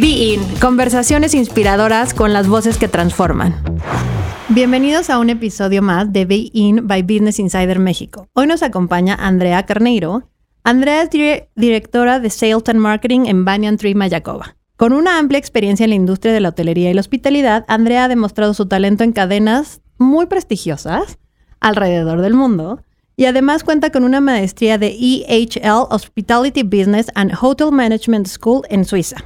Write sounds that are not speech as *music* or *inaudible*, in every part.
Be In, conversaciones inspiradoras con las voces que transforman. Bienvenidos a un episodio más de Be In by Business Insider México. Hoy nos acompaña Andrea Carneiro. Andrea es directora de Sales and Marketing en Banyan Tree Mayacoba. Con una amplia experiencia en la industria de la hotelería y la hospitalidad, Andrea ha demostrado su talento en cadenas muy prestigiosas alrededor del mundo y además cuenta con una maestría de EHL Hospitality Business and Hotel Management School en Suiza.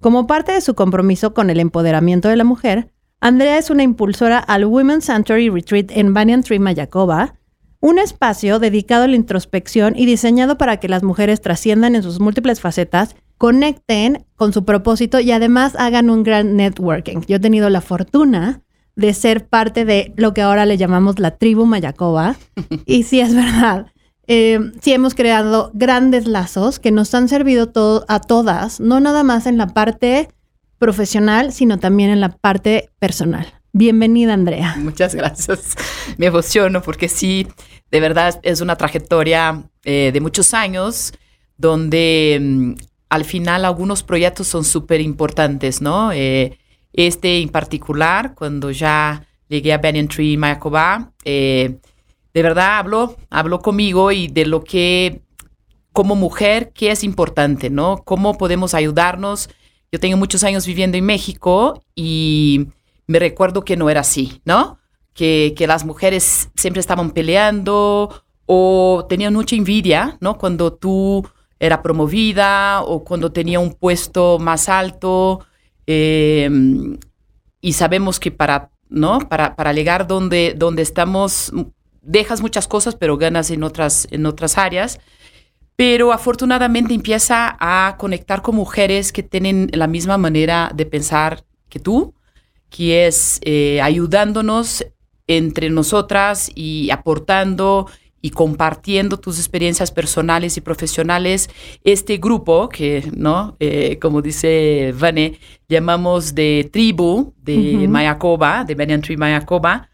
Como parte de su compromiso con el empoderamiento de la mujer, Andrea es una impulsora al Women's Sanctuary Retreat en Banyan Tree, Mayacoba, un espacio dedicado a la introspección y diseñado para que las mujeres trasciendan en sus múltiples facetas, conecten con su propósito y además hagan un gran networking. Yo he tenido la fortuna de ser parte de lo que ahora le llamamos la tribu Mayacoba. *laughs* y sí es verdad, eh, sí hemos creado grandes lazos que nos han servido a todas, no nada más en la parte profesional, sino también en la parte personal. Bienvenida, Andrea. Muchas gracias. *laughs* Me emociono porque sí, de verdad es una trayectoria eh, de muchos años donde mm, al final algunos proyectos son súper importantes, ¿no? Eh, este en particular, cuando ya llegué a Banyan Tree, Mayacoba, eh, de verdad habló, habló conmigo y de lo que como mujer, qué es importante, ¿no? Cómo podemos ayudarnos. Yo tengo muchos años viviendo en México y me recuerdo que no era así, ¿no? Que, que las mujeres siempre estaban peleando o tenían mucha envidia, ¿no? Cuando tú era promovida o cuando tenía un puesto más alto. Eh, y sabemos que para, ¿no? Para, para llegar donde, donde estamos dejas muchas cosas, pero ganas en otras, en otras áreas. Pero afortunadamente empieza a conectar con mujeres que tienen la misma manera de pensar que tú, que es eh, ayudándonos entre nosotras y aportando y compartiendo tus experiencias personales y profesionales. Este grupo, que, ¿no? Eh, como dice Vane, llamamos de tribu de Mayacoba, de Banyan Tree Mayacoba,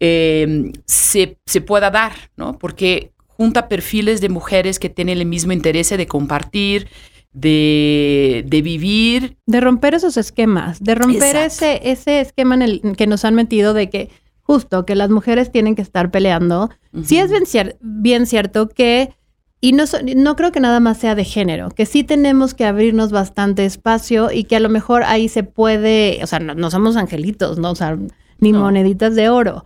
Em, se, se, pueda dar, ¿no? Porque junta perfiles de mujeres que tienen el mismo interés de compartir, de, de vivir. De romper esos esquemas, de romper ese, ese esquema en el que nos han metido de que justo que las mujeres tienen que estar peleando. Sí es bien, bien cierto que, y no, no creo que nada más sea de género, que sí tenemos que abrirnos bastante espacio y que a lo mejor ahí se puede, o sea, no, no somos angelitos, ¿no? O sea, ni moneditas de oro.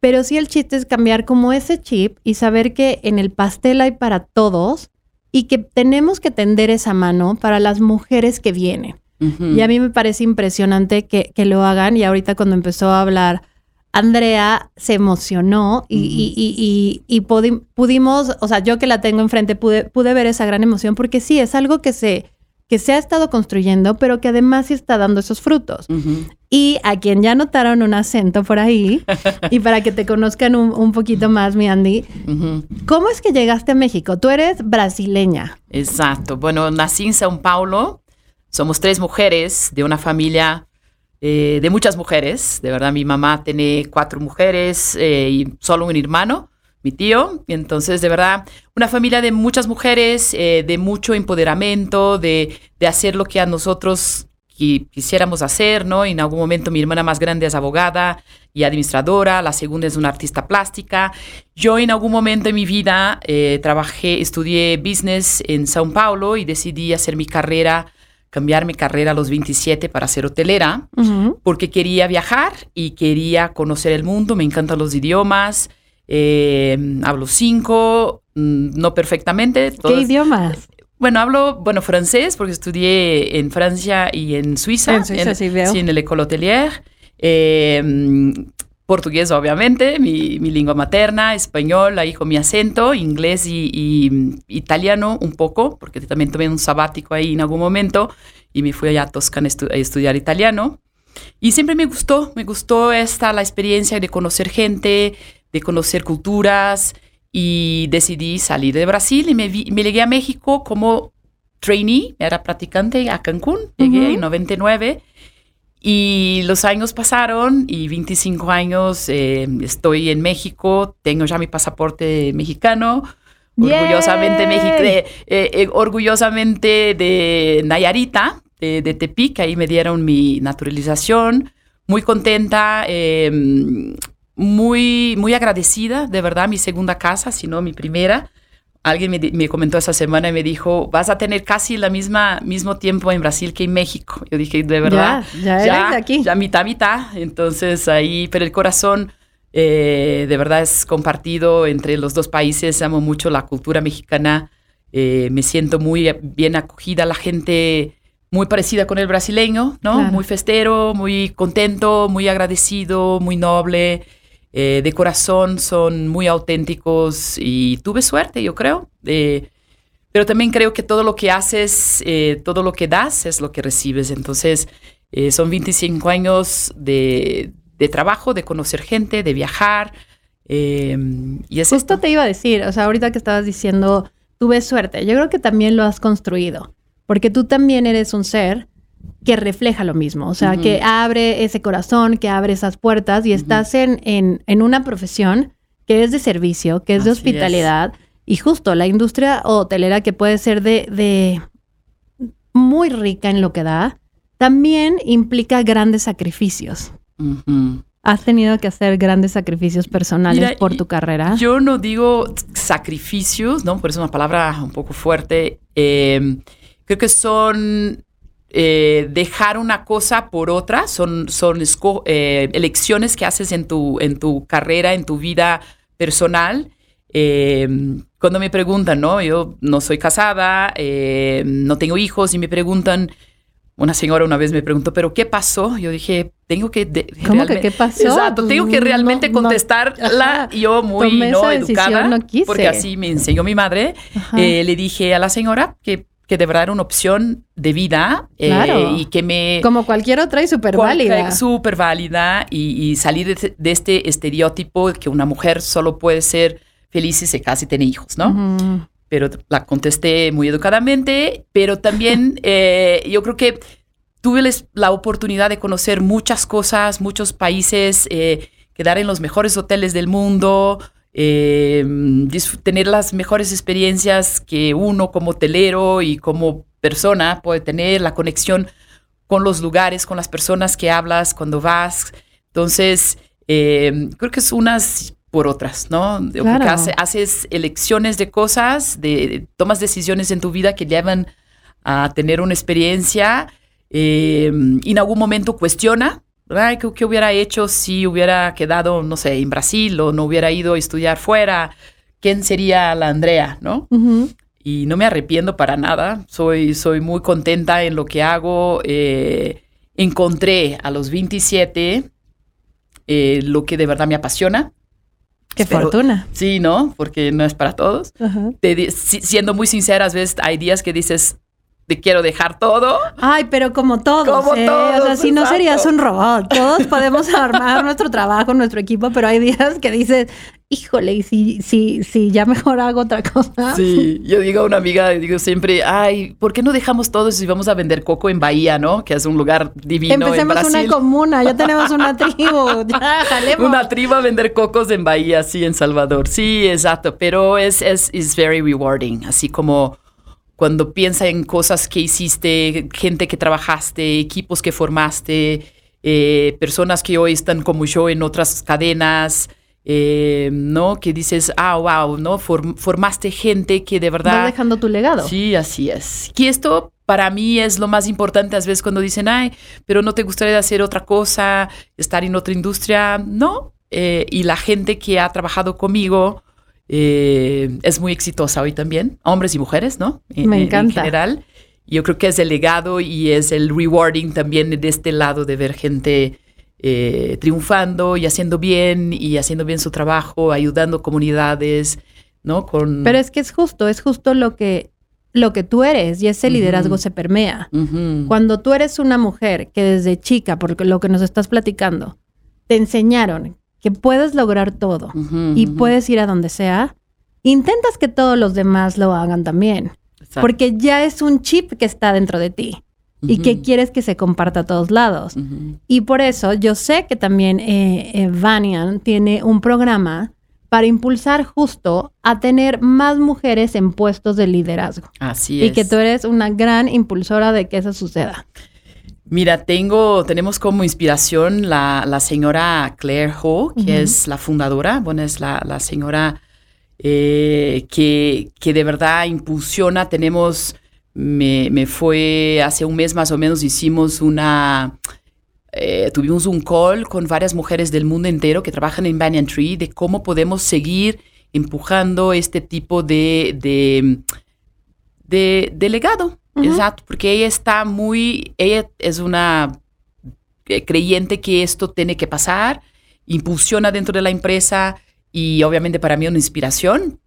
Pero sí el chiste es cambiar como ese chip y saber que en el pastel hay para todos y que tenemos que tender esa mano para las mujeres que vienen. Y a mí me parece impresionante que, lo hagan y ahorita cuando empezó a hablar Andrea se emocionó y, y, pudimos, o sea, yo que la tengo enfrente pude, pude ver esa gran emoción porque sí, es algo que se, que se ha estado construyendo, pero que además sí está dando esos frutos. Y a quien ya notaron un acento por ahí, *laughs* y para que te conozcan un, poquito más, mi Andy, ¿cómo es que llegaste a México? Tú eres brasileña. Exacto. Bueno, nací en São Paulo. Somos tres mujeres de una familia eh, de muchas mujeres. De verdad, mi mamá tiene cuatro mujeres eh, y solo un hermano mi tío. Entonces, de verdad, una familia de muchas mujeres, eh, de mucho empoderamiento, de, de, hacer lo que a nosotros quisiéramos hacer, ¿no? En algún momento mi hermana más grande es abogada y administradora, la segunda es una artista plástica. Yo en algún momento de mi vida eh, trabajé, estudié business en São Paulo y decidí hacer mi carrera cambiar mi carrera a los 27 para ser hotelera, porque quería viajar y quería conocer el mundo, me encantan los idiomas, eh, hablo cinco, mm, no perfectamente. ¿Qué idiomas? Bueno, hablo, bueno, francés, porque estudié en Francia y en Suiza. En Suiza, sí veo. Sí, en el École Hotelier. Eh, portugués, obviamente, mi, mi, lengua materna, español, ahí con mi acento, inglés y, italiano un poco, porque también tomé un sabático ahí en algún momento y me fui allá a Toscana a estudiar italiano. Y siempre me gustó, me gustó esta, la experiencia de conocer gente, de conocer culturas y decidí salir de Brasil y me, me llegué a México como trainee, era practicante a Cancún, llegué en 99 y los años pasaron y 25 años eh, estoy en México, tengo ya mi pasaporte mexicano, orgullosamente, eh, eh, orgullosamente de Nayarita, de, de Tepic, ahí me dieron mi naturalización, muy contenta, em, muy, muy agradecida, de verdad, mi segunda casa, si no mi primera. Alguien me, comentó esa semana y me dijo, vas a tener casi la misma mismo tiempo en Brasil que en México. Yo dije, de verdad, ya, ya, aquí. ya mitad, mitad. Entonces ahí, pero el corazón eh, de verdad es compartido entre los dos países. Amo mucho la cultura mexicana. Eh, me siento muy bien acogida. La gente muy parecida con el brasileño, ¿no? Muy festero, muy contento, muy agradecido, muy noble. Eh, de corazón, son muy auténticos y tuve suerte, yo creo. Eh, pero también creo que todo lo que haces, eh, todo lo que das es lo que recibes. Entonces, son 25 años de, trabajo, de conocer gente, de viajar. y es Justo te iba a decir, o sea, ahorita que estabas diciendo, tuve suerte, yo creo que también lo has construido, porque tú también eres un ser que refleja lo mismo, o sea, que abre ese corazón, que abre esas puertas y estás en, en, una profesión que es de servicio, que es de hospitalidad y justo la industria hotelera que puede ser de, de muy rica en lo que da, también implica grandes sacrificios. ¿Has tenido que hacer grandes sacrificios personales por tu carrera? Yo no digo sacrificios, ¿no? Por eso es una palabra un poco fuerte. Eh, creo que son eh, dejar una cosa por otra, son, son eh, elecciones que haces en tu, en tu carrera, en tu vida personal. Em, cuando me preguntan, ¿no? Yo no soy casada, em, no tengo hijos y me preguntan, una señora una vez me preguntó, ¿pero qué pasó? Yo dije, tengo que... ¿Cómo que qué pasó? Exacto, tengo que realmente contestarla. yo muy no educada, porque así me enseñó mi madre. Eh, le dije a la señora que que de verdad era una opción de vida eh, y que me... Como cualquier otra y súper válida. Súper válida y, salir de, este estereotipo que una mujer solo puede ser feliz si se casa y tiene hijos, ¿no? Pero la contesté muy educadamente, pero también *laughs* eh, yo creo que tuve la oportunidad de conocer muchas cosas, muchos países, eh, quedar en los mejores hoteles del mundo, eh, tener las mejores experiencias que uno como hotelero y como persona puede tener, la conexión con los lugares, con las personas que hablas cuando vas. Entonces, eh, creo que es unas por otras, ¿no? haces elecciones de cosas, de, tomas decisiones en tu vida que llevan a tener una experiencia eh, y en algún momento cuestiona ¿qué, hubiera hecho si hubiera quedado, no sé, en Brasil o no hubiera ido a estudiar fuera? ¿Quién sería la Andrea, no? Y no me arrepiento para nada. Soy, soy muy contenta en lo que hago. Eh, encontré a los 27 eh, lo que de verdad me apasiona. Qué fortuna. Sí, ¿no? Porque no es para todos. siendo muy sinceras, ves, hay días que dices, te quiero dejar todo. Ay, pero como todos. Como ¿eh? todos. O sea, si no serías un robot. Todos podemos *laughs* armar nuestro trabajo, nuestro equipo, pero hay días que dices, híjole, y si, si, si ya mejor hago otra cosa. Sí, *laughs* yo digo a una amiga, digo siempre, ay, ¿por qué no dejamos todo si vamos a vender coco en Bahía, no? Que es un lugar divino Empecemos en Brasil. una comuna, ya tenemos una *laughs* tribu, ya, jalemos. Una tribu a vender cocos en Bahía, sí, en Salvador. Sí, exacto, pero es, es, es very rewarding, así como cuando piensa en cosas que hiciste, gente que trabajaste, equipos que formaste, eh, personas que hoy están como yo en otras cadenas, eh, ¿no? Que dices, ah, wow, ¿no? formaste gente que de verdad... Vas dejando tu legado. Sí, así es. Que esto para mí es lo más importante a veces cuando dicen, ay, pero no te gustaría hacer otra cosa, estar en otra industria. No. Eh, y la gente que ha trabajado conmigo eh, es muy exitosa hoy también, hombres y mujeres, ¿no? Me encanta. En general. Yo creo que es el legado y es el rewarding también de este lado de ver gente eh, triunfando y haciendo bien y haciendo bien su trabajo, ayudando comunidades, ¿no? Con... Pero es que es justo, es justo lo que, lo que tú eres y ese liderazgo se permea. Cuando tú eres una mujer que desde chica, por lo que nos estás platicando, te enseñaron que puedes lograr todo y puedes ir a donde sea, intentas que todos los demás lo hagan también. Porque ya es un chip que está dentro de ti y que quieres que se comparta a todos lados. Y por eso yo sé que también eh, eh, Vanian tiene un programa para impulsar justo a tener más mujeres en puestos de liderazgo. Así es. Y que tú eres una gran impulsora de que eso suceda. Mira, tengo, tenemos como inspiración la, la señora Claire Ho, que es la fundadora, bueno, es la, la señora eh, que, que, de verdad impulsiona. Tenemos, me, me, fue hace un mes más o menos, hicimos una, eh, tuvimos un call con varias mujeres del mundo entero que trabajan en Banyan Tree de cómo podemos seguir empujando este tipo de, de, de, legado. Exacto, porque ella está muy, ella es una eh, creyente que esto tiene que pasar, impulsiona dentro de la empresa y obviamente para mí una inspiración,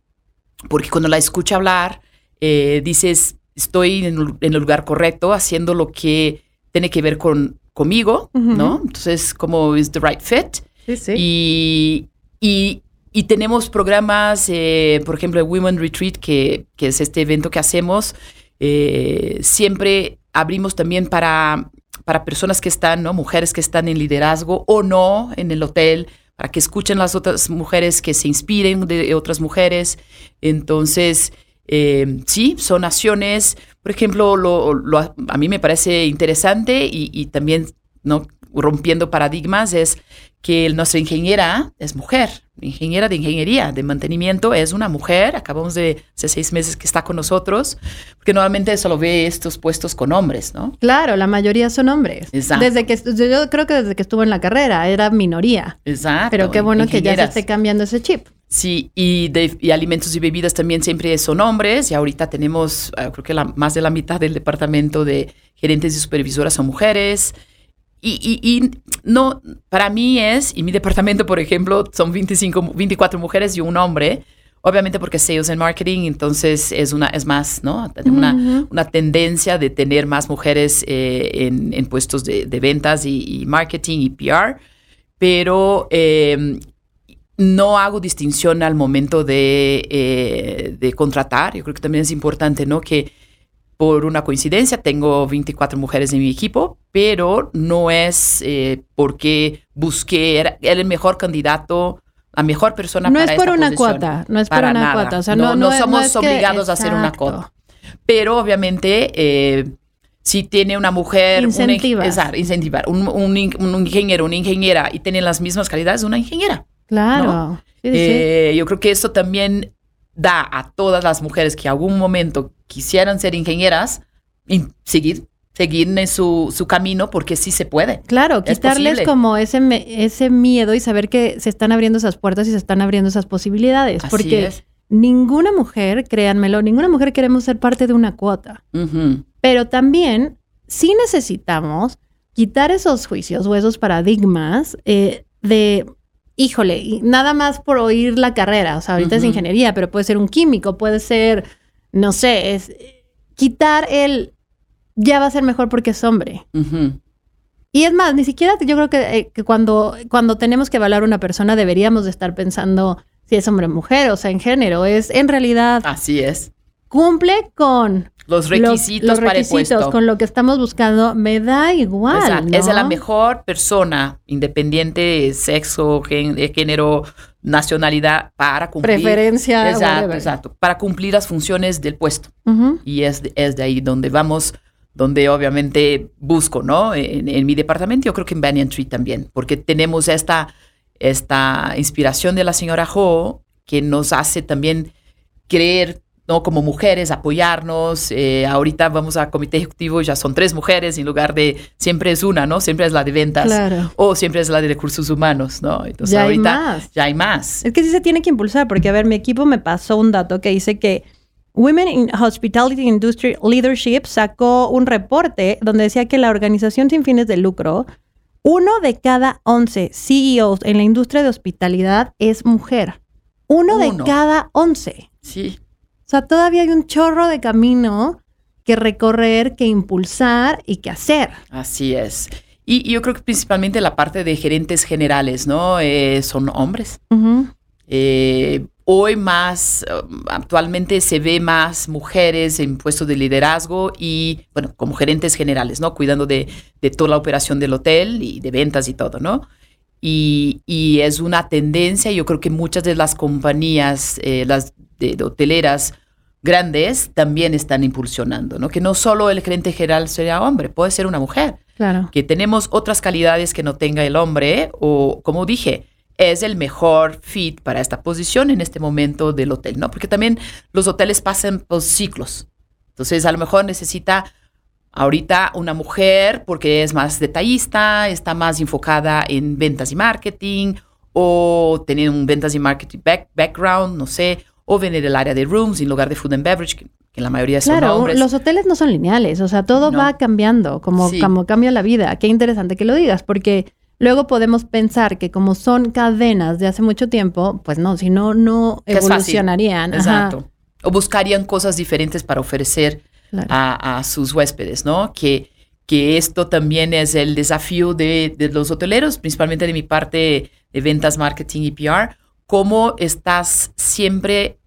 porque cuando la escucha hablar, eh, dices, estoy en, el lugar correcto, haciendo lo que tiene que ver con conmigo, ¿no? Entonces, como es the right fit. Sí, sí. Y, y, y tenemos programas, eh, por ejemplo, el Women Retreat, que, que, es este evento que hacemos. Eh, siempre abrimos también para, para personas que están, ¿no? Mujeres que están en liderazgo o no en el hotel, para que escuchen las otras mujeres, que se inspiren de otras mujeres. Entonces, eh, sí, son acciones, por ejemplo, lo, lo, a mí me parece interesante y, y, también no rompiendo paradigmas es que nuestra ingeniera es mujer, ingeniera de ingeniería, de mantenimiento, es una mujer, acabamos de hace seis meses que está con nosotros, porque normalmente solo ve estos puestos con hombres, ¿no? Claro, la mayoría son hombres. Exacto. Desde que, yo creo que desde que estuvo en la carrera era minoría. Exacto. Pero qué bueno que ya se esté cambiando ese chip. Sí, y, de, y, alimentos y bebidas también siempre son hombres y ahorita tenemos, uh, creo que la, más de la mitad del departamento de gerentes y supervisoras son mujeres. Y, y, y, no, para mí es, y mi departamento, por ejemplo, son 25, 24 mujeres y un hombre, obviamente porque sales en marketing, entonces es, una, es más, ¿no? Una, uh -huh. una tendencia de tener más mujeres eh, en, en, puestos de, de ventas y, y, marketing y PR, pero eh, no hago distinción al momento de, eh, de, contratar. Yo creo que también es importante, ¿no? Que por una coincidencia tengo 24 mujeres en mi equipo, pero no es eh, porque busqué, era, era, el mejor candidato, la mejor persona no para es por esta una posición. cuota, no es para por una nada. cuota. O sea, no, no, no, somos es que, obligados a hacer una cuota. Pero obviamente... Eh, si tiene una mujer, Incentivas. Un, incentivar, un, un, un, ingeniero, una ingeniera y tienen las mismas calidades, una ingeniera. Claro. eh, sí. Yo creo que esto también da a todas las mujeres que algún momento quisieran ser ingenieras y seguir seguir en su, su camino porque sí se puede. Claro, es quitarles posible. como ese, ese miedo y saber que se están abriendo esas puertas y se están abriendo esas posibilidades. Así porque es. ninguna mujer, créanmelo, ninguna mujer queremos ser parte de una cuota. Uh -huh. Pero también sí necesitamos quitar esos juicios o esos paradigmas eh, de híjole, nada más por oír la carrera, o sea, ahorita uh -huh. es ingeniería, pero puede ser un químico, puede ser, no sé, es quitar el, ya va a ser mejor porque es hombre. Uh -huh. Y es más, ni siquiera yo creo que, eh, que, cuando, cuando tenemos que evaluar una persona deberíamos de estar pensando si es hombre o mujer, o sea, en género, es en realidad... Así es. Cumple con los requisitos, los, los para requisitos el puesto. con lo que estamos buscando, me da igual. Es la mejor persona, independiente de sexo, género, nacionalidad, para cumplir. Preferencia. Exacto, exacto. Para cumplir las funciones del puesto. Uh -huh. Y es de, es de ahí donde vamos, donde obviamente busco, ¿no? En, en, mi departamento, yo creo que en Banyan Tree también, porque tenemos esta, esta inspiración de la señora Ho que nos hace también creer ¿no? Como mujeres, apoyarnos. Eh, ahorita vamos a comité ejecutivo, ya son tres mujeres en lugar de siempre es una, ¿no? Siempre es la de ventas. Claro. O siempre es la de recursos humanos, ¿no? Entonces ya ahorita hay más. ya hay más. Es que sí se tiene que impulsar, porque a ver, mi equipo me pasó un dato que dice que Women in Hospitality Industry Leadership sacó un reporte donde decía que la organización sin fines de lucro, uno de cada once CEOs en la industria de hospitalidad es mujer. Uno, uno. de cada once. Sí. O sea, todavía hay un chorro de camino que recorrer, que impulsar y que hacer. Así es. Y, y yo creo que principalmente la parte de gerentes generales, ¿no? Eh, son hombres. Uh -huh. eh, hoy más, um, actualmente se ve más mujeres en puestos de liderazgo y, bueno, como gerentes generales, ¿no? Cuidando de, de toda la operación del hotel y de ventas y todo, ¿no? y, y, es una tendencia. Yo creo que muchas de las compañías, eh, las de, de hoteleras grandes, también están impulsionando, ¿no? Que no solo el gerente general sea hombre, puede ser una mujer. Claro. Que tenemos otras calidades que no tenga el hombre, o como dije, es el mejor fit para esta posición en este momento del hotel, ¿no? Porque también los hoteles pasan por ciclos. Entonces, a lo mejor necesita ahorita una mujer porque es más detallista, está más enfocada en ventas y marketing, o tener un ventas y marketing background, no sé, o venir del área de rooms en lugar de food and beverage, que, la mayoría son Claro, hombres. los hoteles no son lineales, o sea, todo No. va cambiando, como, Sí. como cambia la vida. Qué interesante que lo digas, porque luego podemos pensar que como son cadenas de hace mucho tiempo, pues no, si no, no evolucionarían. Ajá, Exacto. O buscarían cosas diferentes para ofrecer claro. a, a sus huéspedes, ¿no? Que, que esto también es el desafío de, de los hoteleros, principalmente de mi parte de ventas, marketing y PR, cómo estás siempre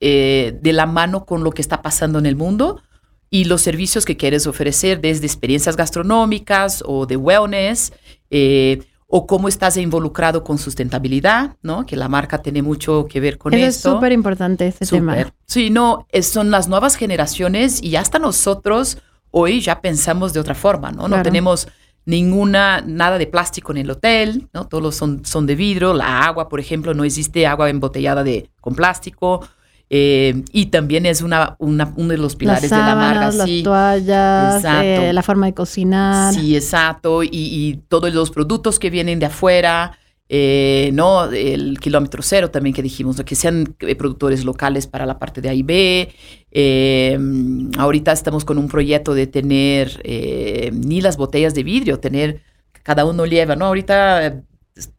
eh, de la mano con lo que está pasando en el mundo y los servicios que quieres ofrecer, desde experiencias gastronómicas o de wellness, eh, o cómo estás involucrado con sustentabilidad, ¿no? Que la marca tiene mucho que ver con Eso es súper importante, ese Súper. tema. Sí, no, es- son las nuevas generaciones y hasta nosotros hoy ya pensamos de otra forma, ¿no? No tenemos ninguna, nada de plástico en el hotel, ¿no? Todos son, son de vidrio, la agua, por ejemplo, no existe agua embotellada de, con plástico. eh, y también es una, una- uno de los pilares las de la marca. las sí. toallas, eh, la forma de cocinar. Sí, exacto. Y, y todos los productos que vienen de afuera, eh, ¿no? El kilómetro cero también que dijimos, que sean eh, productores locales para la parte de A y B. Eh, ahorita estamos con un proyecto de tener eh, ni las botellas de vidrio, tener, cada uno lleva, ¿no? Ahorita,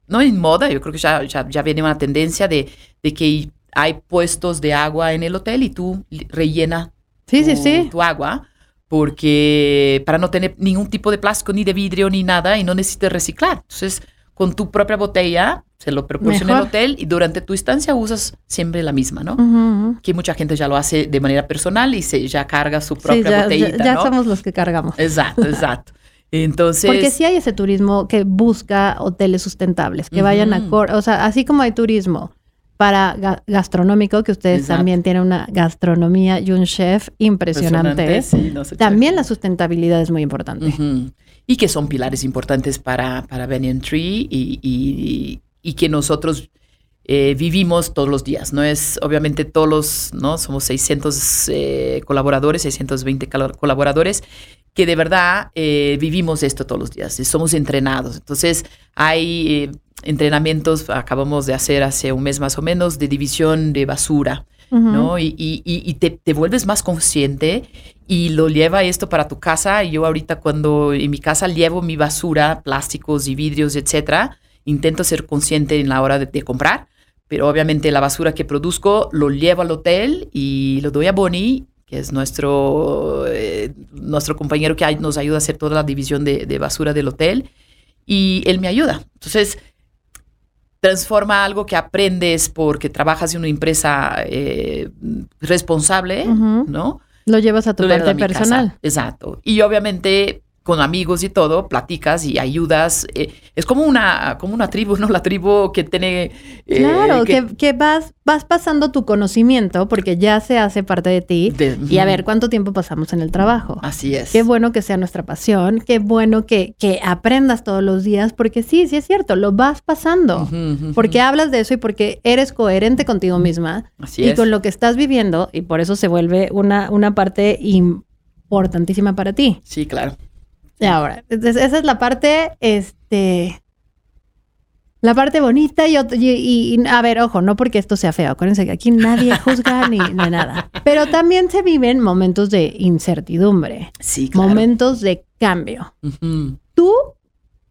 no en moda, yo creo que ya, ya, ya viene una tendencia de, de que hay puestos de agua en el hotel y tú rellena Sí, sí, tu, sí. tu agua, porque para no tener ningún tipo de plástico, ni de vidrio, ni nada, y no necesites reciclar. Entonces, con tu propia botella, se lo proporciona el hotel y durante tu estancia usas siempre la misma, ¿no? Que mucha gente ya lo hace de manera personal y se ya carga su Sí, propia ya, ya- botellita, ya ¿no? somos los que cargamos. Exacto, *laughs* exacto. Entonces, Porque sí hay ese turismo que busca hoteles sustentables, que vayan a... O sea, así como hay turismo para ga- gastronómico, que ustedes Exacto. también tienen una gastronomía y un chef impresionante, sí, no sé, también la sustentabilidad es muy importante. Y que son pilares importantes para, para Banyan Tree y, y- y que nosotros eh, vivimos todos los días. No es, obviamente, todos los, ¿no? Somos 600 eh, colaboradores, 620 calo- colaboradores que de verdad eh, vivimos esto todos los días y somos entrenados. Entonces, hay entrenamientos, acabamos de hacer hace un mes más o menos, de división de basura. ¿no? Y, y- y- y te, te vuelves más consciente y lo lleva esto para tu casa. Yo ahorita cuando en mi casa llevo mi basura, plásticos y vidrios, etcétera, intento ser consciente en la hora de, de comprar, pero obviamente la basura que produzco lo llevo al hotel y lo doy a Bonnie, que es nuestro, eh, nuestro compañero que nos ayuda a hacer toda la división de, de basura del hotel y él me ayuda. Entonces, transforma algo que aprendes porque trabajas en una empresa eh, responsable. ¿no? Lo llevas a tu Lo parte casa. personal. Exacto. Y obviamente con amigos y todo, platicas y ayudas. eh, es como una, como una tribu, ¿no? La tribu que tiene... eh, Claro, que, que vas, vas pasando tu conocimiento porque ya se hace parte de ti. de- Y a ver, ¿cuánto tiempo pasamos en el trabajo? Así es. Qué bueno que sea nuestra pasión, qué bueno que, que aprendas todos los días, porque sí, sí es cierto, lo vas pasando. Porque hablas de eso y porque eres coherente contigo misma Así y es. con lo que estás viviendo y por eso se vuelve una, una parte importantísima para ti. Sí, claro. Y ahora, entonces, esa es la parte, este, la parte bonita y, a ver, ojo, no porque esto sea feo, acuérdense que aquí nadie *laughs* juzga ni, ni nada, pero también se viven momentos de incertidumbre, Sí, claro. momentos de cambio. ¿Tú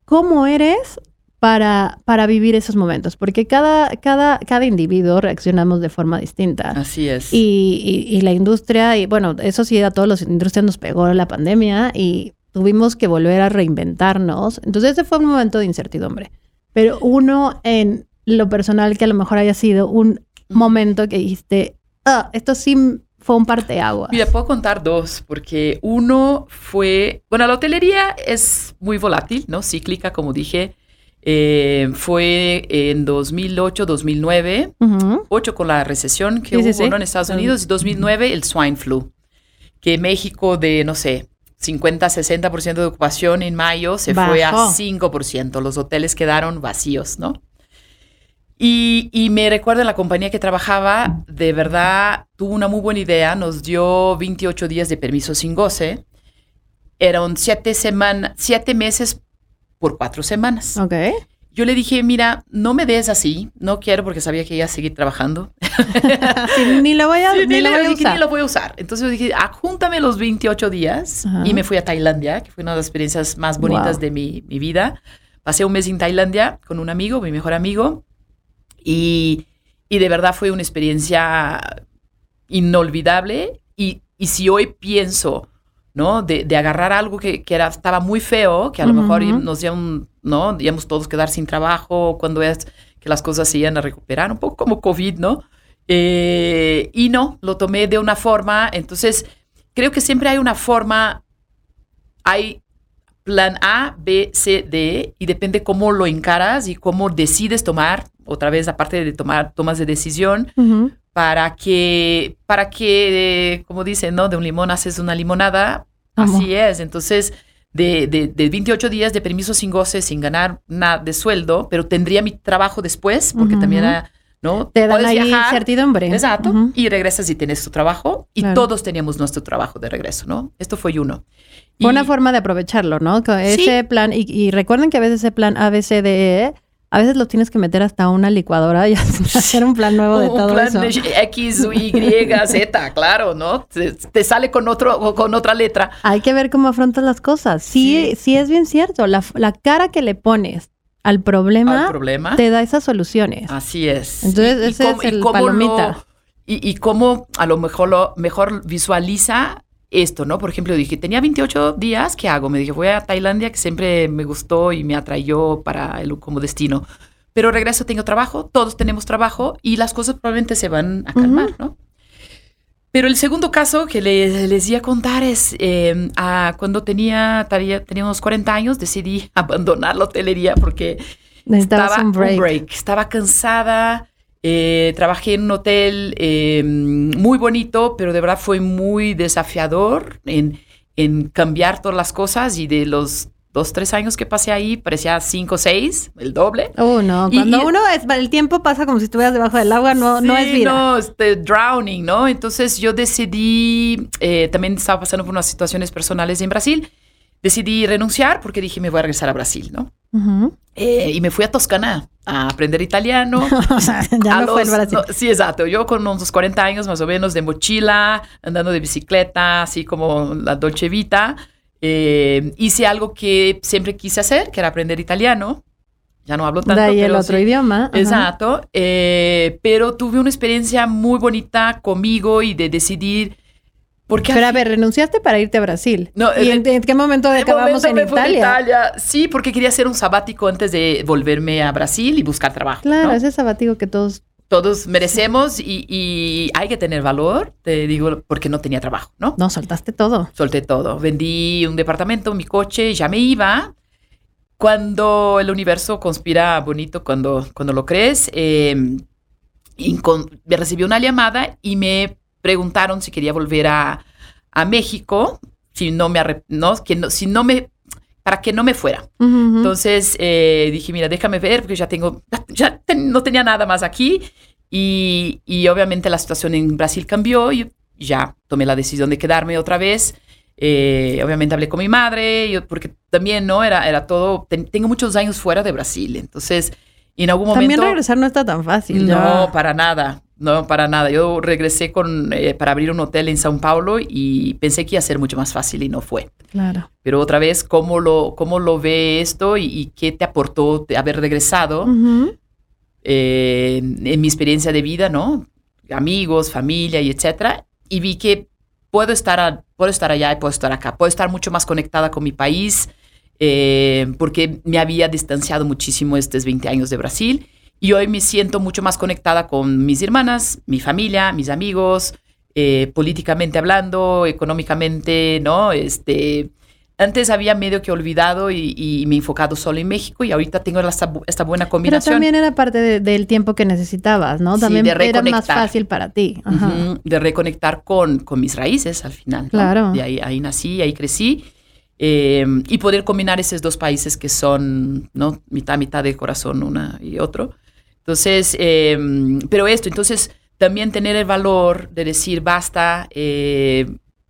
cómo eres para, para vivir esos momentos? Porque cada, cada, cada individuo reaccionamos de forma distinta. Así es. Y, y- y la industria, y bueno, eso sí, a todos los industrias nos pegó la pandemia y tuvimos que volver a reinventarnos. Entonces, ese fue un momento de incertidumbre. Pero uno en lo personal, que a lo mejor haya sido un momento que dijiste, ah, esto sí fue un parteaguas. Mira, puedo contar dos, porque uno fue, bueno, la hotelería es muy volátil, ¿no? Cíclica, como dije. Eh, fue en 2008, 2009, Ujú. 8 con la recesión que Sí, sí, hubo sí. ¿no? en Estados. Unidos, y 2009 el swine flu, que México de, no sé, 50, 60% de ocupación en mayo se fue a Bajó. 5%, los hoteles quedaron vacíos, ¿no? Y, y me recuerdo la compañía que trabajaba, de verdad tuvo una muy buena idea, nos dio 28 días de permiso sin goce, eran siete, semanas, siete meses por cuatro semanas. Ok. Yo le dije, mira, no me des así, no quiero porque sabía que iba a seguir trabajando. *laughs* Sí, ni lo voy a, Sí, ni le- voy a usar. ni lo voy a usar. Entonces yo dije, ajúntame los 28 días Ajá. y me fui a Tailandia, que fue una de las experiencias más bonitas Wow. de mi, mi vida. Pasé un mes en Tailandia con un amigo, mi mejor amigo, y, y de verdad fue una experiencia inolvidable. Y, y si hoy pienso, ¿no? De, de agarrar algo que, que era, estaba muy feo, que a lo mejor nos dieron, ¿no? Íbamos todos quedar sin trabajo, cuando es que las cosas se iban a recuperar, un poco como COVID, ¿no? Eh, y no, lo tomé de una forma, entonces creo que siempre hay una forma, hay plan A, B, C, D, y depende cómo lo encaras y cómo decides tomar, otra vez aparte de tomar tomas de decisión, Ujú. Para que, para que, eh, como dicen, ¿no? De un limón haces una limonada, así es, entonces... De, de, de 28 días de permiso sin goce, sin ganar nada de sueldo, pero tendría mi trabajo después, porque Ujú. también era, ¿no? Te dan ahí viajar, certidumbre. Exacto. Ujú. Y regresas y tienes tu trabajo. Y Claro. todos teníamos nuestro trabajo de regreso, ¿no? Esto fue uno. Fue Y- una forma de aprovecharlo, ¿no? Sí. Ese plan, y, y recuerden que a veces ese plan A, B, C, D, E, a veces lo tienes que meter hasta una licuadora y *laughs* hacer un plan nuevo de un todo plan eso. de X, Y, Z, claro, ¿no? Te, te sale con, otro, con otra letra. Hay que ver cómo afrontas las cosas. Sí, sí, Sí. es bien cierto. La, la cara que le pones al problema, Al problema. te da esas soluciones. Así es. Entonces, ese es el palomita. lo- y, y cómo a lo mejor lo mejor visualiza esto, ¿no? Por ejemplo, dije, tenía 28 días, ¿qué hago? Me dije, voy a Tailandia, que siempre me gustó y me atrayó para el, como destino. Pero regreso, tengo trabajo, todos tenemos trabajo y las cosas probablemente se van a calmar, ¿no? Pero el segundo caso que le- les iba a contar es, eh, a- cuando tenía, tenía, tenía unos 40 años, decidí *laughs* abandonar la hotelería porque Necesitabas estaba un break. Estaba cansada. Eh, trabajé en un hotel eh, muy bonito, pero de verdad fue muy desafiador en, en cambiar todas las cosas y de los dos, tres años que pasé ahí, parecía cinco, seis, el doble. Oh, no. Cuando y- uno es, el tiempo pasa como si estuvieras debajo del agua, no, no Sí, es vida. No, este, drowning, ¿no? Entonces yo decidí, eh, también estaba pasando por unas situaciones personales en Brasil, decidí renunciar porque dije, me voy a regresar a Brasil, ¿no? Ujú. Eh, y me fui a Toscana a aprender italiano. *laughs* Ya no fue el los- Brasil. no, sí, exacto. Yo con unos 40 años más o menos de mochila, andando de bicicleta, así como la Dolce Vita, eh, hice algo que siempre quise hacer, que era aprender italiano. Ya no hablo tanto. de ahí el pero otro sí. idioma. ajá. Exacto. eh, pero tuve una experiencia muy bonita conmigo y de decidir. Porque Pero a al ver, renunciaste para irte a Brasil. No, ¿Y en, en qué momento acabamos momento en a Italia? Italia. Sí, porque quería hacer un sabático antes de volverme a Brasil y buscar trabajo. Claro, ¿no? ese sabático que todos. todos merecemos y, y hay que tener valor, te digo, porque no tenía trabajo, ¿no? No, soltaste todo. Solté todo. Vendí un departamento, mi coche, ya me iba. Cuando el universo conspira bonito, cuando, cuando lo crees, eh, incon- me recibí una llamada y me preguntaron si quería volver a, a México, si no me, arrep- no, que no, si no me, para que no me fuera. Ujú, ujú. Entonces eh, dije, mira, déjame ver, porque ya tengo, ya ten- no tenía nada más aquí. Y, y obviamente la situación en Brasil cambió y ya tomé la decisión de quedarme otra vez. Eh, obviamente hablé con mi madre, yo- porque también, ¿no? Era, era todo, ten- tengo muchos años fuera de Brasil, entonces, y en algún También momento... regresar no está tan fácil. No, ya. para nada, no, para nada. Yo regresé con, eh, para abrir un hotel en Sao Paulo y pensé que iba a ser mucho más fácil y no fue. Claro. Pero otra vez, ¿cómo lo, cómo lo ve esto y, y qué te aportó de haber regresado eh, en, en mi experiencia de vida, ¿no? Amigos, familia y etcétera. Y vi que puedo estar, a- puedo estar allá y puedo estar acá. Puedo estar mucho más conectada con mi país eh, porque me había distanciado muchísimo estos 20 años de Brasil. Y hoy me siento mucho más conectada con mis hermanas, mi familia, mis amigos, eh, políticamente hablando, económicamente, ¿no? Este, antes había medio que olvidado y, me he enfocado solo en México y ahorita tengo esta, esta buena combinación. Pero también era parte del tiempo que necesitabas, ¿no? También era más fácil para ti. de reconectar con, con mis raíces al final. Claro. Y ahí, ahí nací, ahí crecí. Em, y poder combinar esos dos países que son, ¿no? Mitad, mitad de corazón, una y otro. Entonces, em, pero esto, entonces también tener el valor de decir, basta, eh,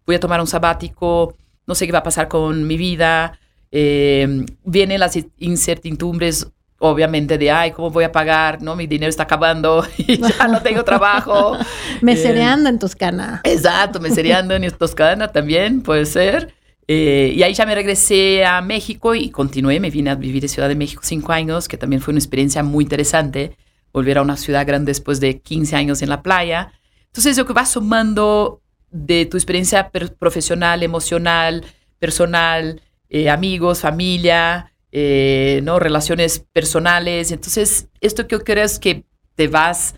voy a tomar un sabático, no sé qué va a pasar con mi vida. Eh, vienen las incertidumbres, obviamente, de, ay, ¿cómo voy a pagar? ¿No? Mi dinero está acabando *laughs* y ya no tengo trabajo. *laughs* mesereando eh, en Toscana. Exacto, mesereando en Toscana también, puede ser. Eh, y ahí ya me regresé a México y continué, me vine a vivir en Ciudad de México cinco años, que también fue una experiencia muy interesante, volver a una ciudad grande después de 15 años en la playa. Entonces, lo que va sumando de tu experiencia profesional, emocional, personal, eh, amigos, familia, eh, ¿no? relaciones personales. Entonces, esto que crees que te vas,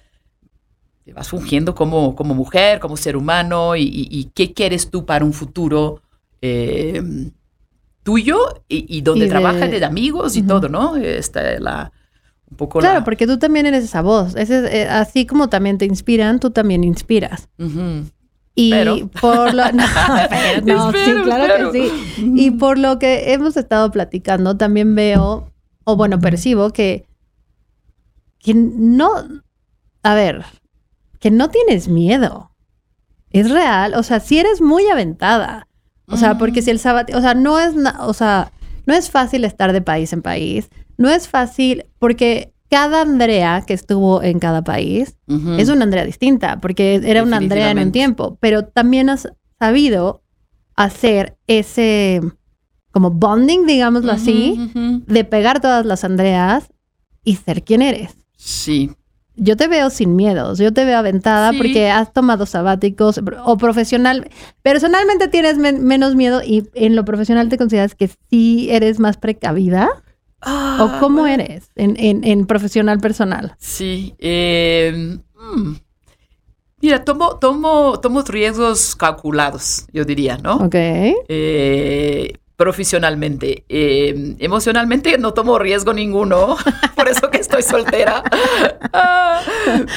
te vas fungiendo como, como mujer, como ser humano y, qué quieres tú para un futuro eh, tuyo y, donde trabajas de amigos y todo, ¿no? Esta la... Un poco claro, porque tú también eres esa voz. así como también te inspiran, tú también inspiras. Y por lo *laughs* no, sí, claro que sí. Y por lo que hemos estado platicando, también veo, o bueno, percibo que, que no, a ver, que no tienes miedo. Es real, o sea, si eres muy aventada. O sea, porque si el sábado, o sea, no es, o sea, no es fácil estar de país en país. No es fácil porque cada Andrea que estuvo en cada país es una Andrea distinta, porque era una Andrea en un tiempo, pero también has sabido hacer ese como bonding, digámoslo así, de pegar todas las Andreas y ser quien eres. Sí. Yo te veo sin miedos, yo te veo aventada porque has tomado sabáticos o profesional. Personalmente tienes menos miedo y en lo profesional te consideras que sí eres más precavida. ¿O ah, cómo eres en, profesional personal? Sí. Eh, mm. Mira, tomo, tomo, tomo riesgos calculados, yo diría, ¿no? Ok. Eh, profesionalmente. Eh, emocionalmente no tomo riesgo ninguno, *laughs* por eso que estoy soltera. *laughs* Ah,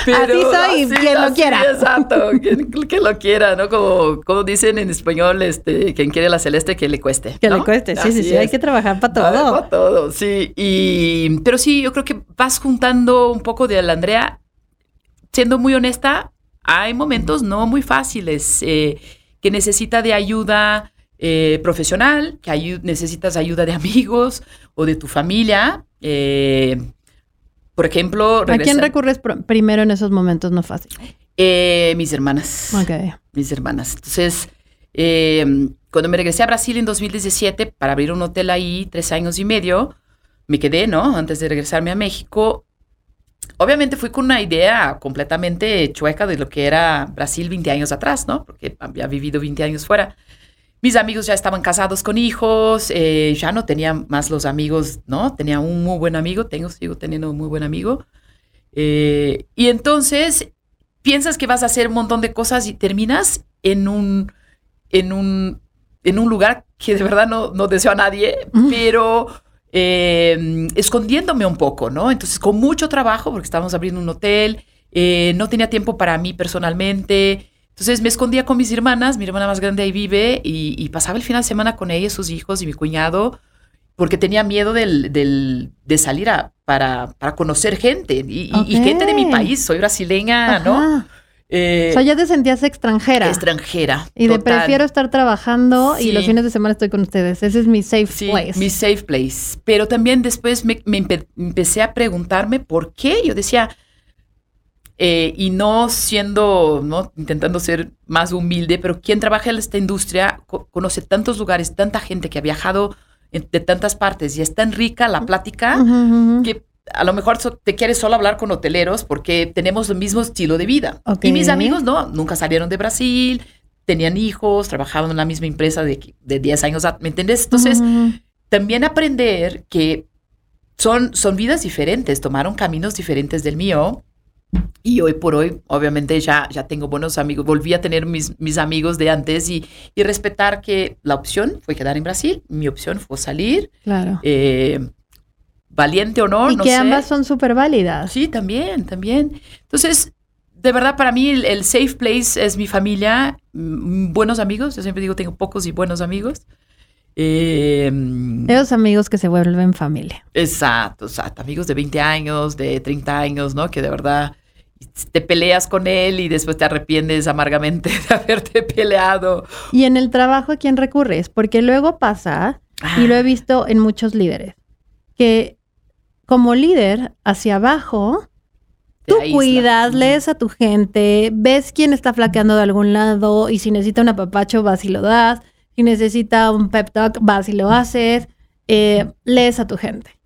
pero, así soy, quien lo quiera. Exacto, *laughs* quien, lo quiera, ¿no? Como, como dicen en español, este, quien quiere la celeste, que le cueste. Que le cueste, sí, sí, sí, hay que trabajar para todo. Para todo, sí. Y, pero sí, yo creo que vas juntando un poco de la Andrea. Siendo muy honesta, hay momentos no muy fáciles, eh, que necesita de ayuda, eh, profesional, que necesitas ayuda de *laughs* amigos o de tu familia. Eh, por ejemplo, ¿a quién recurres primero en esos momentos no fácil? Eh, mis hermanas. Ok. Mis hermanas. Entonces, cuando me regresé a Brasil en 2017 para abrir un hotel ahí, tres años y medio, me quedé, ¿no? Antes de regresarme a México. Obviamente fui con una idea completamente chueca de lo que era Brasil 20 años atrás, ¿no? Porque había vivido 20 años fuera mis amigos ya estaban casados con hijos, eh, ya no tenía más los amigos, ¿no? Tenía un muy buen amigo, tengo, sigo teniendo un muy buen amigo. Eh, y entonces piensas que vas a hacer un montón de cosas y terminas en un, en un, en un lugar que de verdad no, no deseo a nadie, pero eh, escondiéndome un poco, ¿no? Entonces con mucho trabajo, porque estábamos abriendo un hotel, no tenía tiempo para mí personalmente. Entonces me escondía con mis hermanas, mi hermana más grande ahí vive, y, pasaba el final de semana con ella, sus hijos y mi cuñado, porque tenía miedo del, del, de salir a, para, para, conocer gente, y, gente de mi país, soy brasileña, ¿no? Eh, o sea, ya te sentías extranjera. Extranjera. Y de prefiero estar trabajando y los fines de semana estoy con ustedes. Ese es mi safe sí, place. Mi safe place. Pero también después me, me empecé a preguntarme por qué. Yo decía, eh, y no siendo, ¿no? intentando ser más humilde, pero quien trabaja en esta industria conoce tantos lugares, tanta gente que ha viajado de tantas partes y es tan rica la plática que a lo mejor te quieres solo hablar con hoteleros porque tenemos el mismo estilo de vida. Y mis amigos, no, nunca salieron de Brasil, tenían hijos, trabajaban en la misma empresa de, de 10 años, ¿me entiendes? Entonces, también aprender que son, son vidas diferentes, tomaron caminos diferentes del mío Y hoy por hoy, obviamente, ya, ya tengo buenos amigos. Volví a tener mis, mis amigos de antes y, y respetar que la opción fue quedar en Brasil. Mi opción fue salir. Claro. Eh, valiente o no. Y no que sé. ambas son súper válidas. Sí, también, también. Entonces, de verdad, para mí el, el safe place es mi familia, mm, buenos amigos. Yo siempre digo, tengo pocos y buenos amigos. Eh, Esos amigos que se vuelven familia. Exacto, exacto. Amigos de 20 años, de 30 años, ¿no? Que de verdad te peleas con él y después te arrepientes amargamente *laughs* de haberte peleado. Y en el trabajo, ¿a quién recurres? Porque luego pasa, y lo he visto en muchos líderes, que como líder hacia abajo, tú cuidas, lees a tu gente, ves quién está flaqueando de algún lado y si necesita un apapacho vas y lo das, si necesita un pep talk vas y lo haces, eh, lees a tu gente.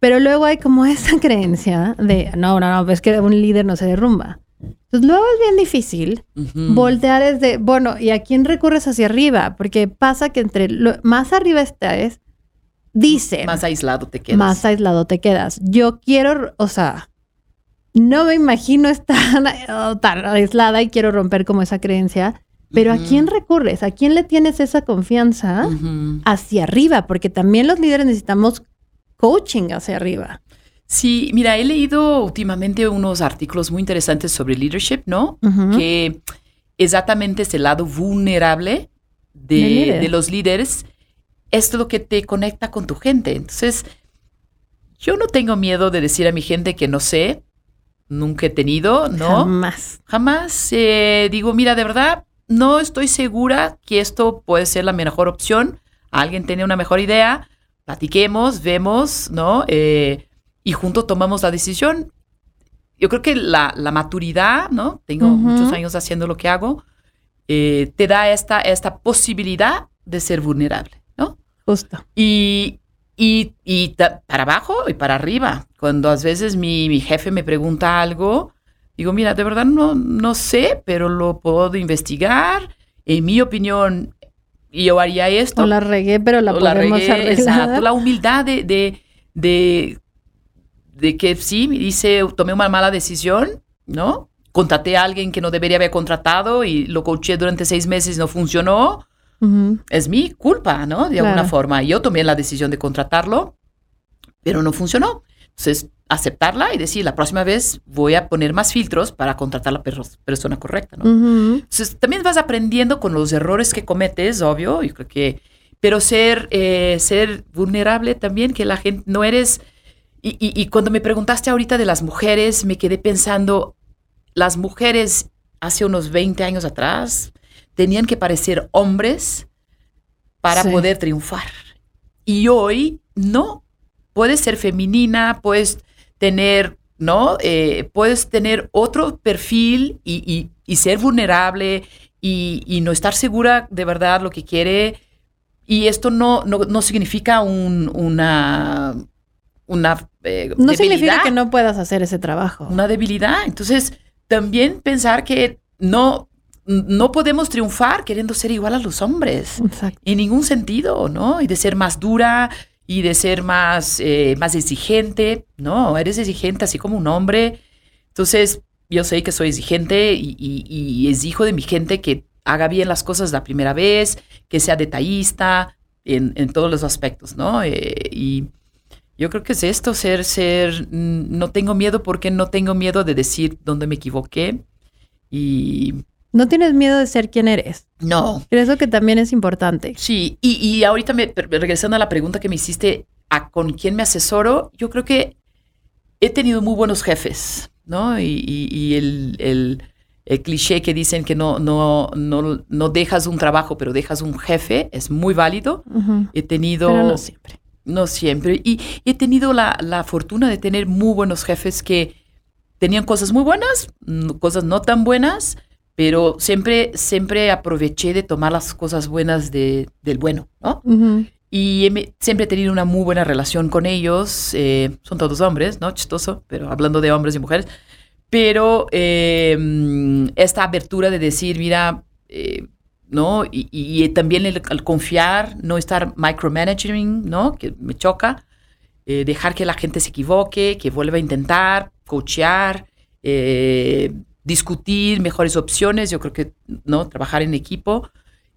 Pero luego hay como esa *laughs* creencia de, no, no, no, es que un líder no se derrumba. Entonces luego es bien difícil Ujú. voltear es de, bueno, ¿y a quién recurres hacia arriba? Porque pasa que entre lo- más arriba estés, dicen, Más más, aislado te quedas. aislado te quedas. Yo quiero, o sea, no me imagino estar *laughs* tan aislada y quiero romper como esa creencia, pero ¿a quién recurres? ¿A quién le tienes esa confianza hacia arriba? Porque también los líderes necesitamos coaching hacia arriba. Sí, mira, he leído últimamente unos artículos muy interesantes sobre leadership, ¿no? Que exactamente ese lado vulnerable de, Del líder. de los líderes es lo que te conecta con tu gente. Entonces, yo no tengo miedo de decir a mi gente que no sé, nunca he tenido, ¿no? Jamás. Jamás eh, digo, mira, de verdad, no estoy segura que esto puede ser la mejor opción. Alguien tiene una mejor idea, platiquemos, vemos, ¿no? Eh, y juntos tomamos la decisión. Yo creo que la, la maturidad, ¿no? Tengo Ujú. muchos años haciendo lo que hago, eh, te da esta, esta posibilidad de ser vulnerable, ¿no? Justo. Y, y, y ta- para abajo y para arriba. Cuando a veces mi, mi jefe me pregunta algo, digo, mira, de verdad no, no sé, pero lo puedo investigar. En mi opinión, yo haría esto. O la regué, pero la o podemos regué, arreglar. exacto. La humildad de, de, de, de que sí, hice, tomé una mala decisión, ¿no? Contraté a alguien que no debería haber contratado y lo coaché durante seis meses y no funcionó Ujú. es mi culpa, ¿no? De alguna Claro. forma. Yo tomé la decisión de contratarlo, pero no funcionó. Entonces, aceptarla y decir, la próxima vez voy a poner más filtros para contratar a la per- persona correcta. Entonces, también vas aprendiendo con los errores que cometes, obvio, yo creo que, pero ser, eh, ser vulnerable también, que la gente no eres... Y, y- y cuando me preguntaste ahorita de las mujeres, me quedé pensando, las mujeres hace unos 20 años atrás tenían que parecer hombres para Sí. poder triunfar. Y hoy no. Puedes ser femenina, puedes tener, ¿no? Eh, puedes tener otro perfil y, y- y ser vulnerable y, y no estar segura de verdad lo que quiere. Y esto no, no, no significa un- una, una eh, No significa que no puedas hacer ese trabajo. una debilidad. Entonces, también pensar que no, no podemos triunfar queriendo ser igual a los hombres. Exacto. En ningún sentido, ¿no? Y de ser más dura y de ser más, eh, más exigente. No, eres exigente así como un hombre. Entonces, yo sé que soy exigente y, y- y exijo de mi gente que haga bien las cosas la primera vez, que sea detallista en, en todos los aspectos, ¿no? Eh, y yo creo que es esto, ser, ser, mm, no tengo miedo porque no tengo miedo de decir dónde me equivoqué. Y No tienes miedo de ser quien eres. no, Creo que también es importante. Sí, y, y ahorita me, regresando a la pregunta que me hiciste, ¿a con quién me asesoro? Yo creo que he tenido muy buenos jefes, ¿no? Y, y- y el, el- el cliché que dicen que no, no, no, no dejas un trabajo, pero dejas un jefe, es muy válido. He tenido... Pero no siempre. No siempre. Y he tenido la, la fortuna de tener muy buenos jefes que tenían cosas muy buenas, cosas no tan buenas, pero siempre, siempre aproveché de tomar las cosas buenas de, del bueno, ¿no? Ujú. Y he siempre he tenido una muy buena relación con ellos. eh, son todos hombres, ¿no? Chistoso, pero hablando de hombres y mujeres. Pero eh, mm, esta abertura de decir, mira, eh, ¿no? Y, y- y también el, confiar, no estar micromanaging, ¿no? Que me choca. eh, dejar que la gente se equivoque, que vuelva a intentar, coachear, eh, discutir mejores opciones, yo creo que, ¿no? Trabajar en equipo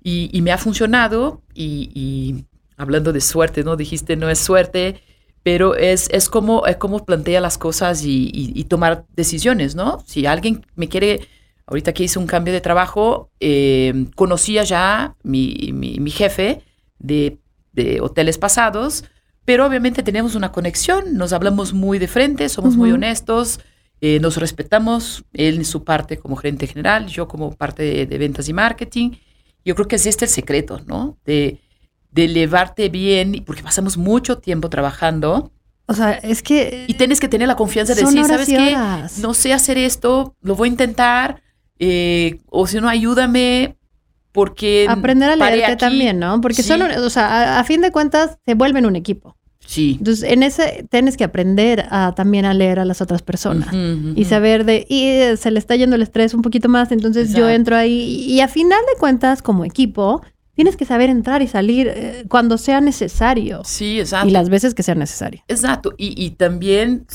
y, me ha funcionado y, hablando de suerte, ¿no? Dijiste, no es suerte, pero es, es, como, es como plantea las cosas y, tomar decisiones, ¿no? Si alguien me quiere, ahorita que hice un cambio de trabajo, eh, conocía ya mi, mi, jefe de, de, hoteles pasados, pero obviamente tenemos una conexión, nos hablamos muy de frente, somos muy honestos, eh, nos respetamos, él en su parte como gerente general, yo como parte de, ventas y marketing. Yo creo que es este el secreto, ¿no? De, de elevarte bien, porque pasamos mucho tiempo trabajando. O sea, es que... Y tienes que tener la confianza de decir, ¿sabes qué? No sé hacer esto, lo voy a intentar, eh, o si no, ayúdame, porque... Aprender a leerte también, ¿no? Porque son, o sea, a, fin de cuentas, se vuelven un equipo. Sí. Entonces, en ese tienes que aprender a, también a leer a las otras personas y saber de, y eh, se le está yendo el estrés un poquito más, entonces yo entro ahí y a final de cuentas, como equipo, tienes que saber entrar y salir eh, cuando sea necesario. Sí, exacto. Y las veces que sea necesario. Exacto. Y, y también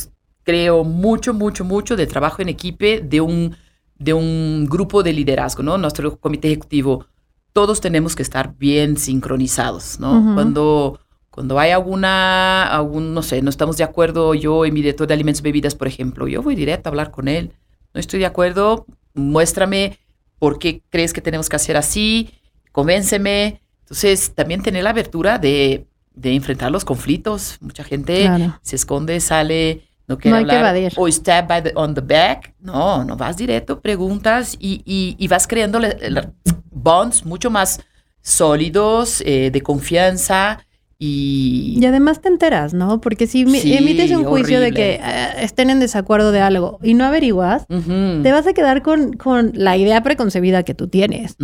creo mucho, mucho, mucho de trabajo en equipo de un, de un grupo de liderazgo, ¿no? Nuestro comité ejecutivo. Todos tenemos que estar bien sincronizados, ¿no? Cuando cuando hay alguna, algún, no sé, no estamos de acuerdo, yo y mi director de alimentos y bebidas, por ejemplo, yo voy directo a hablar con él. No estoy de acuerdo, muéstrame por qué crees que tenemos que hacer así, convénceme. Entonces, también tener la abertura de, de enfrentar los conflictos. Mucha gente se esconde, sale, no quiere hablar. o stab by the, on the back. No, no vas directo, preguntas y, y, y vas creando bonds mucho más sólidos, eh, de confianza y, además te enteras, ¿no? Porque si emites un juicio de que eh, estén en desacuerdo de algo y no averiguas, te vas a quedar con, con, la idea preconcebida que tú tienes.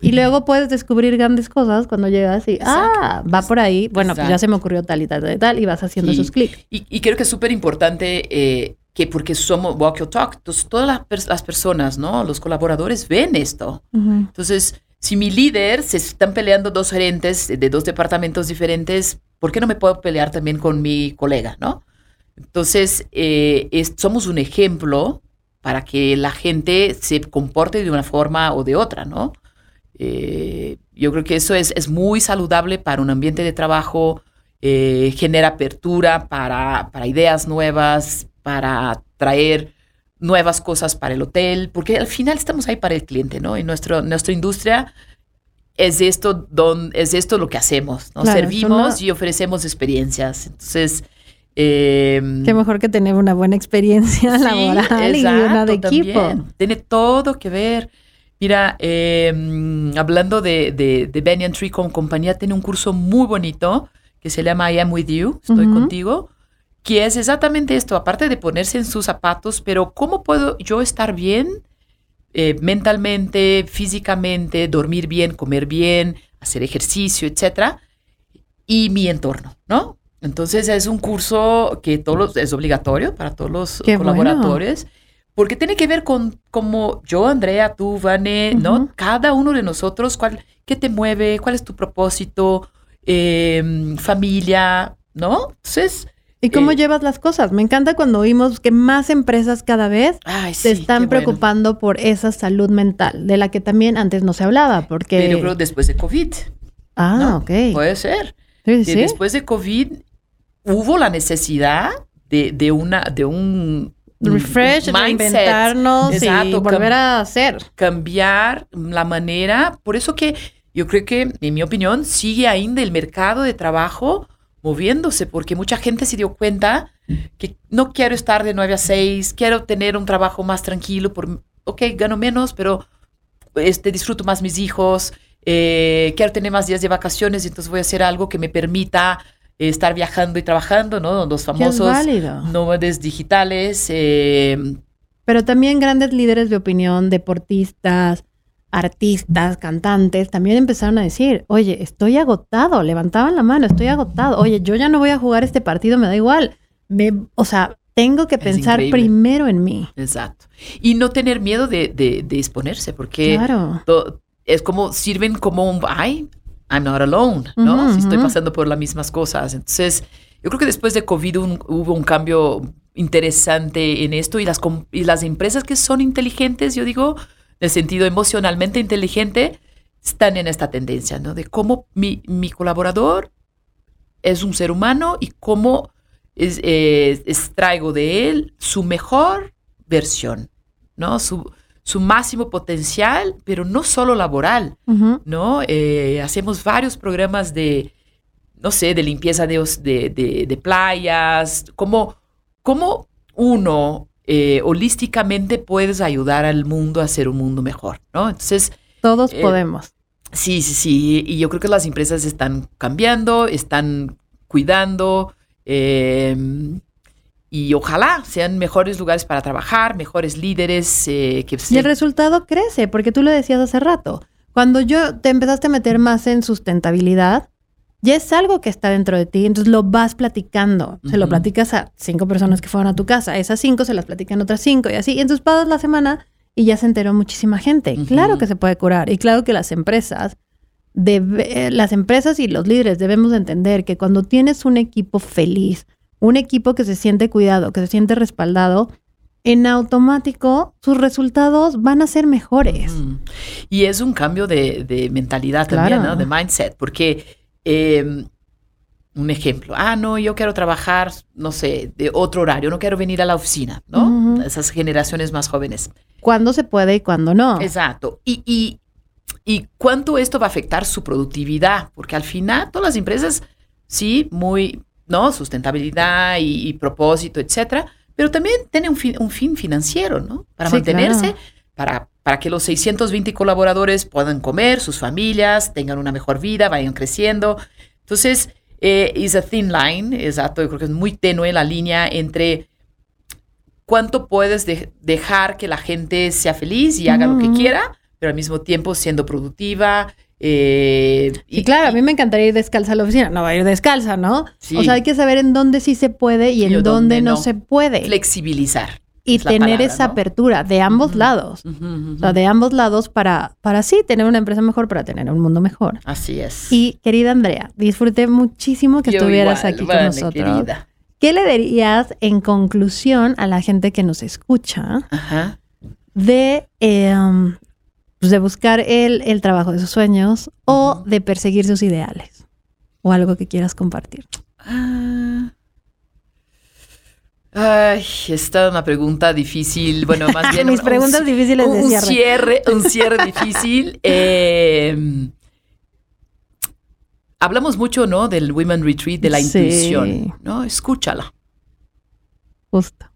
Y luego puedes descubrir grandes cosas cuando llegas y, ah, va por ahí. Bueno, pues ya se me ocurrió tal y tal y tal y vas haciendo esos clics. Y, creo que es súper importante eh, que porque somos Walk Your Talk, entonces todas las, las, personas, ¿no? Los colaboradores ven esto. Entonces si mi líder se están peleando dos gerentes de dos departamentos diferentes, ¿por qué no me puedo pelear también con mi colega, no? Entonces, eh, somos un ejemplo para que la gente se comporte de una forma o de otra, ¿no? Eh, yo creo que eso es, es, muy saludable para un ambiente de trabajo, eh, genera apertura para, para ideas nuevas, para traer nuevas cosas para el hotel, porque al final estamos ahí para el cliente, ¿no? Y nuestro, nuestra industria es esto, don, es esto lo que hacemos, ¿no? Servimos y ofrecemos experiencias. Entonces... Eh, Qué mejor que tener una buena experiencia laboral y una de equipo. Tiene todo que ver. Mira, em, hablando de, de, de Banyan Tree como compañía, tiene un curso muy bonito que se llama I Am With You, Estoy Contigo, que es exactamente esto, aparte de ponerse en sus zapatos, pero ¿cómo puedo yo estar bien eh, mentalmente, físicamente, dormir bien, comer bien, hacer ejercicio, etcétera? Y mi entorno, ¿no? Entonces es un curso que todos es obligatorio para todos los colaboradores. Porque tiene que ver con como yo, Andrea, tú, Vane, ¿no? Cada uno de nosotros, cuál, ¿qué te mueve? ¿Cuál es tu propósito? Eh, familia, ¿no? Entonces, ¿Y cómo eh, llevas las cosas? Me encanta cuando oímos que más empresas cada vez se están preocupando por esa salud mental, de la que también antes no se hablaba, porque... Pero yo creo después de COVID. Ah, ok. Puede ser. Sí, sí. Después de COVID hubo la necesidad de, de una, de un refresh, reinventarnos y volver a hacer. Cambiar la manera. Por eso que yo creo que, en mi opinión, sigue ainda el mercado de trabajo moviéndose, porque mucha gente se dio cuenta que no quiero estar de 9 a 6, quiero tener un trabajo más tranquilo, por, ok, gano menos, pero este, disfruto más mis hijos, eh, quiero tener más días de vacaciones, entonces voy a hacer algo que me permita eh, estar viajando y trabajando, ¿no? Los famosos nómades digitales. Eh, pero también grandes líderes de opinión, deportistas, artistas, cantantes, también empezaron a decir, oye, estoy agotado, levantaban la mano, estoy agotado, oye, yo ya no voy a jugar este partido, me da igual. Me, o sea, tengo que pensar primero en mí. Exacto. Y no tener miedo de, de, exponerse, porque es como, sirven como un, ay, I'm not alone, ¿no? si estoy pasando por las mismas cosas. Entonces, yo creo que después de COVID hubo un cambio interesante en esto y las, y las empresas que son inteligentes, yo digo, el sentido emocionalmente inteligente, están en esta tendencia, ¿no? De cómo mi, mi colaborador es un ser humano y cómo es, extraigo de él su mejor versión, ¿no? Su, su máximo potencial, pero no solo laboral, ¿no? Eh, hacemos varios programas de, no sé, de limpieza de, de, de, playas, cómo, cómo uno eh, holísticamente puedes ayudar al mundo a hacer un mundo mejor, ¿no? Entonces... Todos eh, podemos. Sí, sí, sí. Y yo creo que las empresas están cambiando, están cuidando. Em, y ojalá sean mejores lugares para trabajar, mejores líderes. Eh, que y el resultado crece, porque tú lo decías hace rato. Cuando yo te empezaste a meter más en sustentabilidad, ya es algo que está dentro de ti, entonces lo vas platicando. Se lo platicas a cinco personas que fueron a tu casa, esas cinco se las platican otras cinco y así. Y entonces pasas la semana y ya se enteró muchísima gente. Claro que se puede curar y claro que las empresas, las empresas y los líderes debemos entender que cuando tienes un equipo feliz, un equipo que se siente cuidado, que se siente respaldado, en automático sus resultados van a ser mejores. Y es un cambio de, mentalidad también, ¿no? De mindset, porque em, un ejemplo, ah, no, yo quiero trabajar, no sé, de otro horario, no quiero venir a la oficina, ¿no? Esas generaciones más jóvenes cuándo se puede y cuándo no. Exacto. Y, y, y cuánto esto va a afectar su productividad, porque al final todas las empresas, sí, muy, ¿no? Sustentabilidad y, propósito, etcétera, pero también tienen un fin, un fin financiero, ¿no? Para mantenerse, para, para que los 620 colaboradores puedan comer, sus familias, tengan una mejor vida, vayan creciendo. Entonces, eh, is a thin line, exacto, yo creo que es muy tenue la línea entre cuánto puedes dejar que la gente sea feliz y haga lo que quiera, pero al mismo tiempo siendo productiva. Eh, y, claro, a mí me encantaría ir descalza a la oficina. No va a ir descalza, ¿no? O sea, hay que saber en dónde sí se puede y, en dónde, no, se puede. Flexibilizar. Y tener esa apertura de ambos lados. O sea, de ambos lados para, para sí tener una empresa mejor, para tener un mundo mejor. Así es. Y querida Andrea, disfruté muchísimo que estuvieras aquí con nosotros. Querida. ¿Qué le dirías en conclusión a la gente que nos escucha de, em, pues, de buscar el, el, trabajo de sus sueños o de perseguir sus ideales? O algo que quieras compartir. Ah. Ay, esta es una pregunta difícil. Bueno, más *laughs* bien. Mis preguntas difíciles de un cierre. *laughs* Un cierre difícil. Eh, hablamos mucho, ¿no? Del Women Retreat, de la intuición, ¿no? Escúchala. Justo.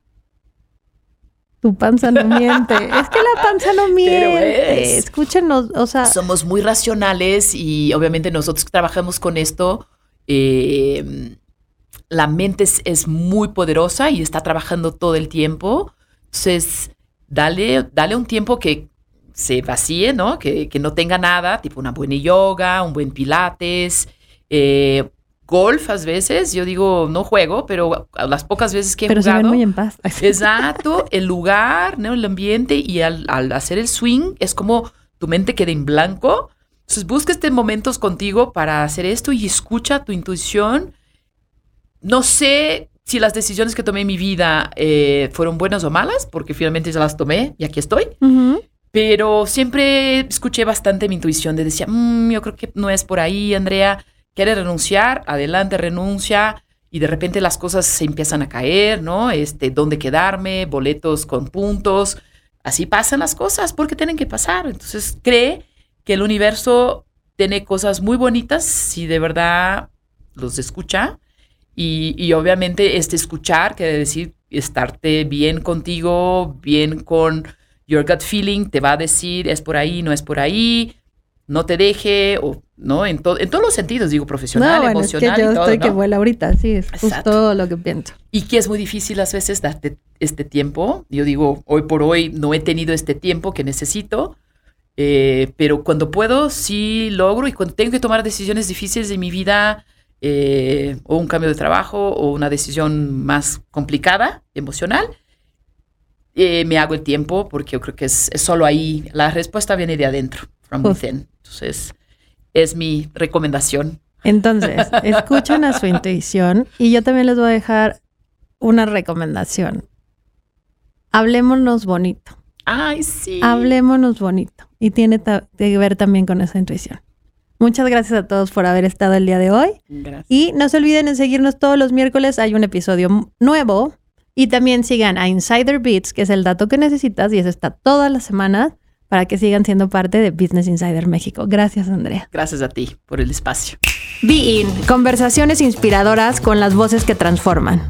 Tu panza no miente. es que la panza no *laughs* miente. Escúchenos, o sea. Somos muy racionales y obviamente nosotros trabajamos con esto. Eh, la mente es, muy poderosa y está trabajando todo el tiempo. Entonces, dale, dale un tiempo que se vacíe, ¿no? Que, no tenga nada, tipo una buena yoga, un buen pilates, eh, golf a veces, yo digo, no juego, pero las pocas veces que he pero jugado. Se ven muy en paz. *laughs* exacto, el lugar, ¿no? el ambiente y al, hacer el swing es como tu mente queda en blanco. Entonces busca este momentos contigo para hacer esto y escucha tu intuición. No sé si las decisiones que tomé en mi vida eh, fueron buenas o malas, porque finalmente ya las tomé y aquí estoy. Pero siempre escuché bastante mi intuición de decía, mm, yo creo que no es por ahí, Andrea. ¿Quieres renunciar? Adelante, renuncia. Y de repente las cosas se empiezan a caer, ¿no? Este, dónde quedarme, boletos con puntos. Así pasan las cosas porque tienen que pasar. Entonces cree que el universo tiene cosas muy bonitas si de verdad los escucha. Y, y obviamente este escuchar quiere decir estarte bien contigo, bien con your gut feeling te va a decir es por ahí, no es por ahí, no te deje, o no, en, en todos los sentidos, digo, profesional, emocional. Es que yo estoy que vuela ahorita, sí, es justo lo que pienso. Y que es muy difícil a veces darte este tiempo. Yo digo, hoy por hoy no he tenido este tiempo que necesito, eh, pero cuando puedo, sí logro y cuando tengo que tomar decisiones difíciles de mi vida, eh, o un cambio de trabajo, o una decisión más complicada, emocional, eh, me hago el tiempo porque yo creo que es, solo ahí. La respuesta viene de adentro, from within. Entonces, es mi recomendación. Entonces, *laughs* escuchen a su intuición y yo también les voy a dejar una recomendación. Hablémonos bonito. Ay, sí. Hablémonos bonito. Y tiene que ver también con esa intuición. Muchas gracias a todos por haber estado el día de hoy. Gracias. Y no se olviden de seguirnos todos los miércoles. Hay un episodio nuevo. Y también sigan a Insider Beats, que es el dato que necesitas y eso está todas las semanas para que sigan siendo parte de Business Insider México. Gracias, Andrea. Gracias a ti por el espacio. Be In, conversaciones inspiradoras con las voces que transforman.